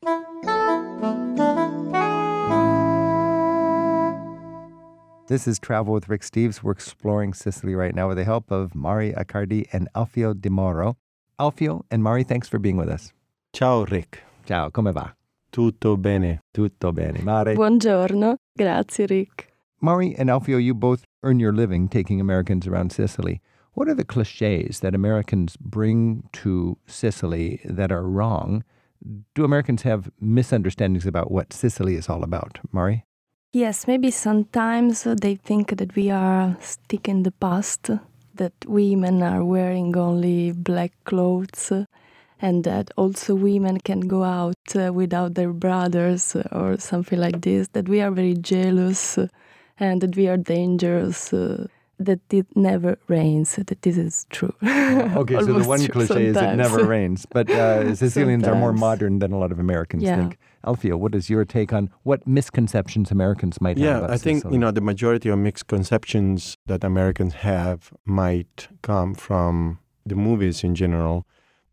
This is Travel with Rick Steves. We're exploring Sicily right now with the help of Mari Accardi and Alfio Di Mauro. Alfio and Mari, thanks for being with us. Ciao Rick. Ciao, come va? Tutto bene. Tutto bene. Mari. Buongiorno. Grazie, Rick. Mari and Alfio, you both earn your living taking Americans around Sicily. What are the cliches that Americans bring to Sicily that are wrong? Do Americans have misunderstandings about what Sicily is all about? Mari? Yes, maybe sometimes they think that we are stuck in the past, that women are wearing only black clothes, and that also women can go out uh, without their brothers or something like this, that we are very jealous and that we are dangerous. That it never rains. That this is true. okay, so the one cliche sometimes. is it never rains, but uh, Sicilians are more modern than a lot of Americans Yeah. think. Alfio, what is your take on what misconceptions Americans might have Yeah, I think Sicily? you know the majority of misconceptions that Americans have might come from the movies in general,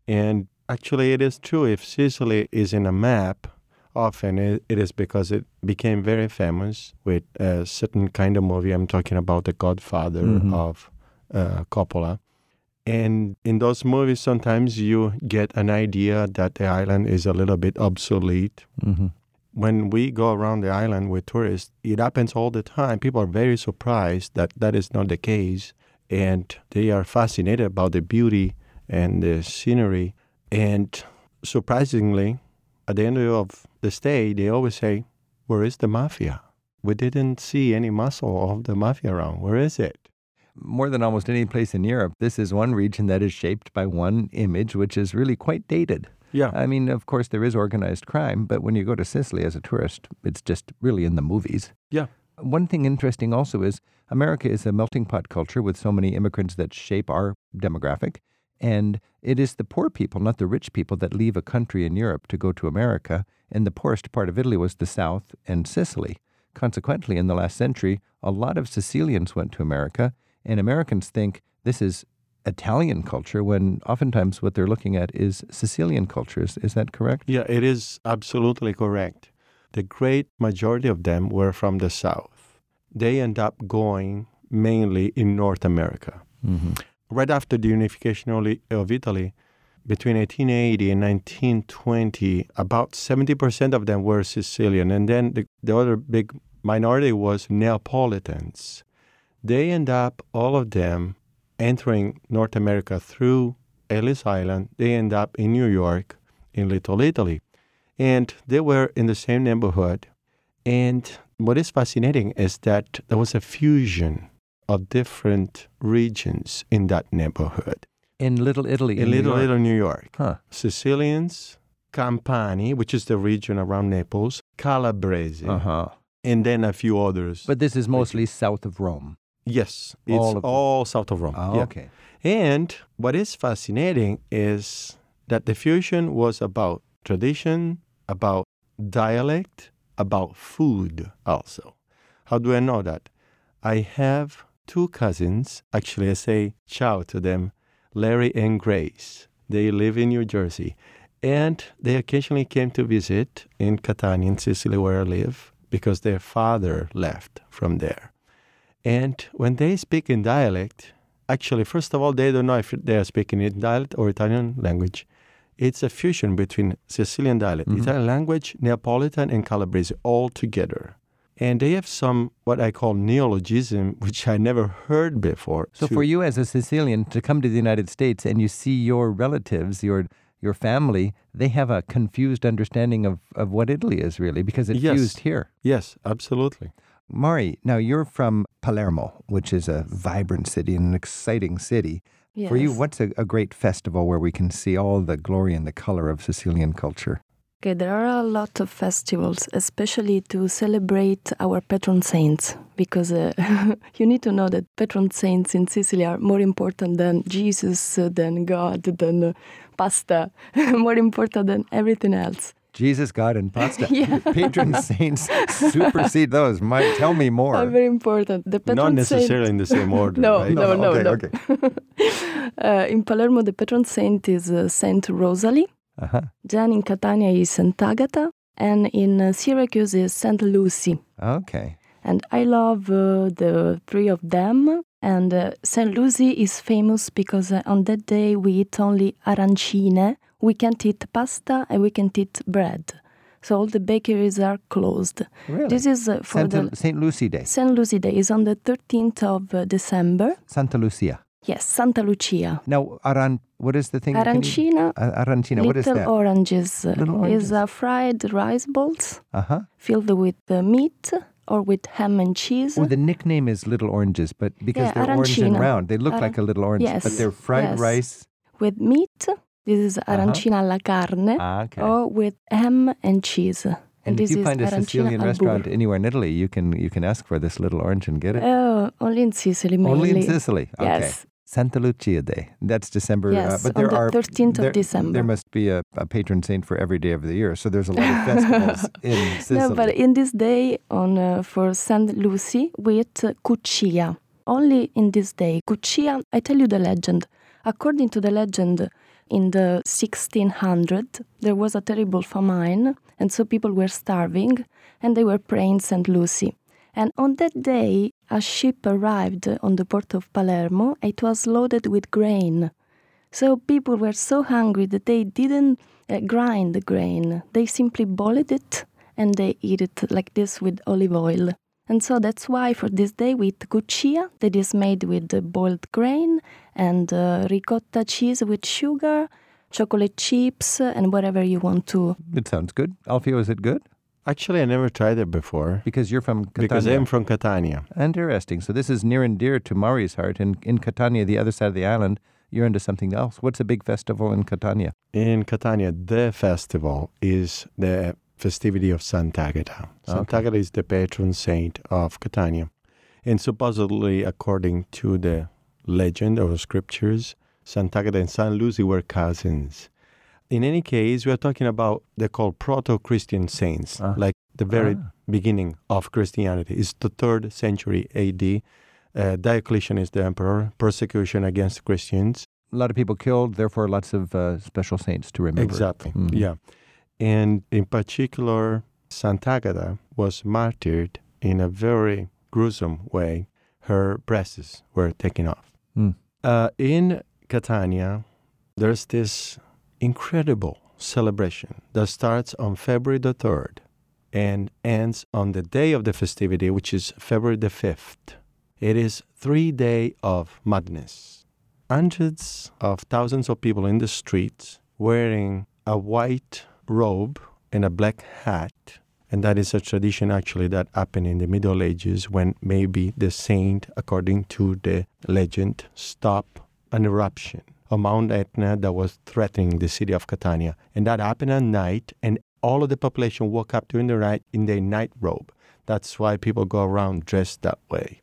and actually it is true. If Sicily is in a map, often it, it is because it became very famous with a certain kind of movie. I'm talking about The Godfather Mhm. of uh, Coppola. And in those movies, sometimes you get an idea that the island is a little bit obsolete Mhm. when we go around the island with tourists, it happens all the time. People are very surprised that that is not the case, and they are fascinated about the beauty and the scenery. And surprisingly, at the end of the stay, they always say, "Where is the mafia? We didn't see any muscle of the mafia around. Where is it?" More than almost any place in Europe, this is one region that is shaped by one image, which is really quite dated. Yeah, I mean, of course, there is organized crime, but when you go to Sicily as a tourist, it's just really in the movies. yeah, One thing interesting also is America is a melting pot culture with so many immigrants that shape our demographic. And it is the poor people, not the rich people, that leave a country in Europe to go to America. And the poorest part of Italy was the South and Sicily. Consequently, in the last century, a lot of Sicilians went to America, and Americans think this is Italian culture when oftentimes what they're looking at is Sicilian culture. Is, is that correct? yeah. It is absolutely correct. The great majority of them were from the south. They end up going mainly in North America. Mm-hmm. Right after the unification of- Italy, between 1880 and 1920, about 70% of them were Sicilian. And then the, the other big minority was Neapolitans. They end up, all of them, entering North America through Ellis Island. They end up in New York, in Little Italy. And they were in the same neighborhood. And what is fascinating is that there was a fusion of different regions in that neighborhood. In Little Italy. In New Little York. Little New York, Huh. Sicilians, Campani, which is the region around Naples, Calabrese, Uh huh. and then a few others. But this is mostly south of Rome. yes, it's all all, of them. south of Rome. Oh, yeah. okay. And what is fascinating is that the fusion was about tradition, about dialect, about food also. How do I know that? I have two cousins, actually, I say ciao to them, Larry and Grace. They live in New Jersey. And they occasionally came to visit in Catania, in Sicily, where I live, because their father left from there. And when they speak in dialect, actually, first of all, they don't know if they are speaking in dialect or Italian language. It's a fusion between Sicilian dialect, Mhm. Italian language, Neapolitan, and Calabrese all together. And they have some what I call neologism, which I never heard before. So to- for you as a Sicilian to come to the United States and you see your relatives, your your family, they have a confused understanding of, of what Italy is really because it's Yes. fused here. yes, absolutely. Mari, now you're from Palermo, which is a vibrant city and an exciting city. Yes. For you, what's a, a great festival where we can see all the glory and the color of Sicilian culture? Okay, there are a lot of festivals, especially to celebrate our patron saints, because uh, you need to know that patron saints in Sicily are more important than Jesus, uh, than God, than uh, pasta, more important than everything else. Jesus, God, and pasta. Yeah. Patron saints supersede those. Mike, tell me more. Are very important. The patron Not saint- necessarily in the same order. No, right? no, no, okay, no. okay. uh, in Palermo, the patron saint is uh, Saint Rosalie. Uh-huh. Then in Catania is St. Agatha, and in uh, Syracuse is St. Lucy. Okay. And I love uh, the three of them. And uh, St. Lucy is famous because uh, on that day we eat only arancine. We can't eat pasta and we can't eat bread. So all the bakeries are closed. Really? This is uh, for Santa, the St. Lucy Day. St. Lucy Day is on the 13th of uh, December. Santa Lucia. Yes, Santa Lucia. Now, aran, what is the thing? Can you- Arancina, arancina, what is little that? oranges, uh, Little oranges. is uh, fried rice balls Uh-huh. filled with uh, meat or with ham and cheese. Oh, the nickname is Little Oranges, but because Yeah, they're orange and round, they look Ara- like a little orange, but they're fried yes. rice. with meat. This is arancina alla carne, Ah, okay. or with ham and cheese. and this if you find a arancina Sicilian restaurant anywhere in Italy, you can you can ask for this little orange and get it. Oh, only in Sicily, mainly. Only in Sicily. Okay. Yes. Santa Lucia Day. That's December. Yes, uh, but on there the are 13th of there, December. There must be a, a patron saint for every day of the year. So there's a lot of festivals in Sicily. No, but in this day on uh, for Saint Lucy with uh, Cuccia. Only in this day, Cuccia. I tell you the legend. According to the legend, in the 1600 there was a terrible famine, and so people were starving, and they were praying Saint Lucy. And on that day, a ship arrived on the port of Palermo. It was loaded with grain. So people were so hungry that they didn't uh, grind the grain. They simply boiled it and they eat it like this with olive oil. And so that's why for this day we eat cuccia that is made with boiled grain and uh, ricotta cheese with sugar, chocolate chips, and whatever you want to. it sounds good. Alfio, is it good? Actually, I never tried it before Because you're from Catania. because I'm from Catania. Interesting. So this is near and dear to Mari's heart. And in Catania, the other side of the island, you're into something else. What's a big festival in Catania? In Catania, the festival is the festivity of Sant'Agata. Sant'Agata is the patron saint of Catania. And supposedly, according to the legend or scriptures, Sant'Agata and San Lucy were cousins. In any case, we are talking about they're called proto-Christian saints, Ah. like the very Ah. beginning of Christianity. It's the third century AD. Uh, Diocletian is the emperor. Persecution against Christians. A lot of people killed, therefore lots of uh, special saints to remember. Exactly. Mhm. Yeah. And in particular, Sant'Agata was martyred in a very gruesome way. Her breasts were taken off. Mm. Uh, in Catania, there's this incredible celebration that starts on February the 3rd and ends on the day of the festivity, which is February the 5th. It is three day of madness. Hundreds of thousands of people in the streets wearing a white robe and a black hat. And that is a tradition actually that happened in the Middle Ages when maybe the saint, according to the legend, stopped an eruption of Mount Etna that was threatening the city of Catania. And that happened at night, and all of the population woke up during the night in their night robe. That's why people go around dressed that way.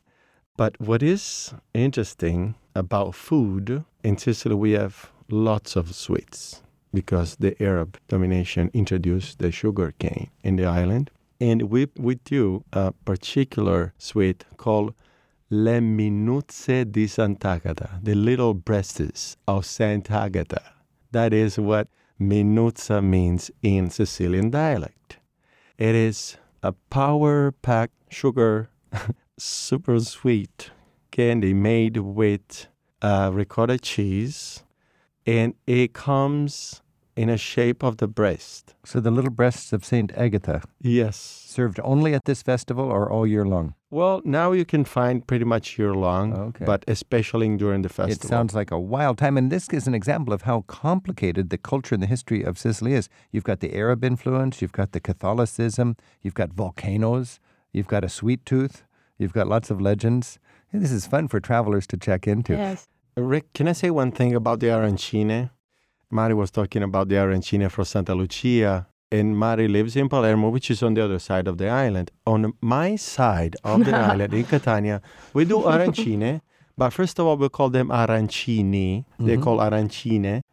But what is interesting about food, in Sicily we have lots of sweets because the Arab domination introduced the sugar cane in the island. And we, we do a particular sweet called Le Minuzze di Sant'Agata, the little breasts of Sant'Agata. That is what minuzza means in Sicilian dialect. It is a power packed sugar, super sweet candy made with uh, ricotta cheese, and it comes in a shape of the breast. So the little breasts of Saint Agatha Yes. served only at this festival or all year long? Well, now you can find pretty much year long, Okay. but especially during the festival. It sounds like a wild time. And this is an example of how complicated the culture and the history of Sicily is. You've got the Arab influence, you've got the Catholicism, you've got volcanoes, you've got a sweet tooth, you've got lots of legends. This is fun for travelers to check into. Yes. Rick, can I say one thing about the arancine? Mari was talking about the arancine from Santa Lucia, and Mari lives in Palermo, which is on the other side of the island. On my side of the island in Catania, we do arancine, but first of all, we call them arancini. They mm-hmm. call arancine.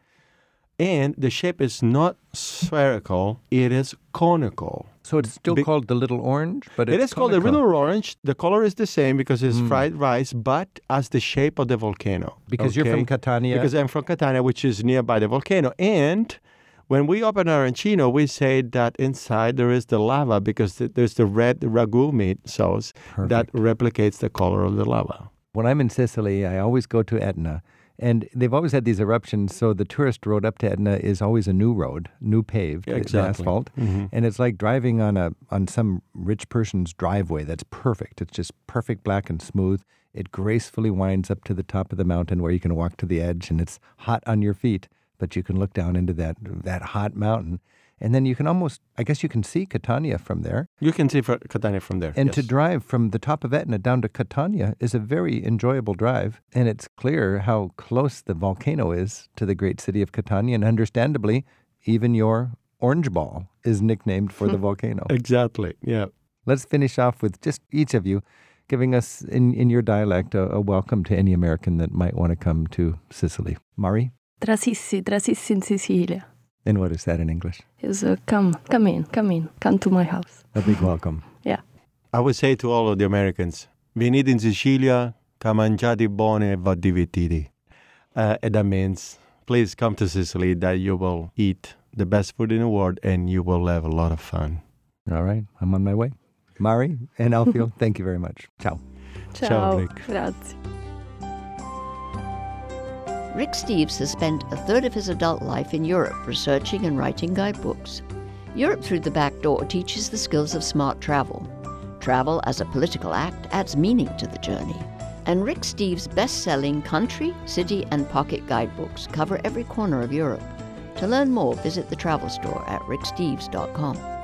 And the shape is not spherical, it is conical. So it's still Be- called the little orange, but it's It is called the little orange. The color is the same because it's hmm. fried rice, but as the shape of the volcano. Because you're from? Catania. Because I'm from Catania, which is nearby the volcano. And When we open arancino, we say that inside there is the lava because there's the red ragu meat sauce Perfect. that replicates the color of the lava. When I'm in Sicily, I always go to Etna. And they've always had these eruptions, so the tourist road up to Etna is always a new road, new paved Yeah, exactly. asphalt, Mhm. and it's like driving on a on some rich person's driveway. That's perfect. It's just perfect black and smooth. It gracefully winds up to the top of the mountain where you can walk to the edge, and it's hot on your feet, but you can look down into that that hot mountain, and then you can almost, I guess, you can see Catania from there. You can see fr- Catania from there. And to drive from the top of Etna down to Catania is a very enjoyable drive. And it's clear how close the volcano is to the great city of Catania. And understandably, even your orange ball is nicknamed for the volcano. Exactly. Yeah. Let's finish off with just each of you giving us, in, in your dialect, a, a welcome to any American that might want to come to Sicily. Mari? Trasissi, trasissi in Sicilia. And what is that in English? Is uh, come, come in, come in, come to my house. A big welcome. Yeah. I would say to all of the Americans, venite in Sicilia, che mangiate buone e va divertiti. Uh, and that means, please come to Sicily that you will eat the best food in the world and you will have a lot of fun. All right, I'm on my way. Mari and Alfio, thank you very much. Ciao. Ciao, Ciao, Rick. grazie. Rick Steves has spent a third of his adult life in Europe researching and writing guidebooks. Europe Through the Back Door teaches the skills of smart travel. Travel as a political act adds meaning to the journey. And Rick Steves' best selling country, city, and pocket guidebooks cover every corner of Europe. To learn more, visit the travel store at ricksteves.com.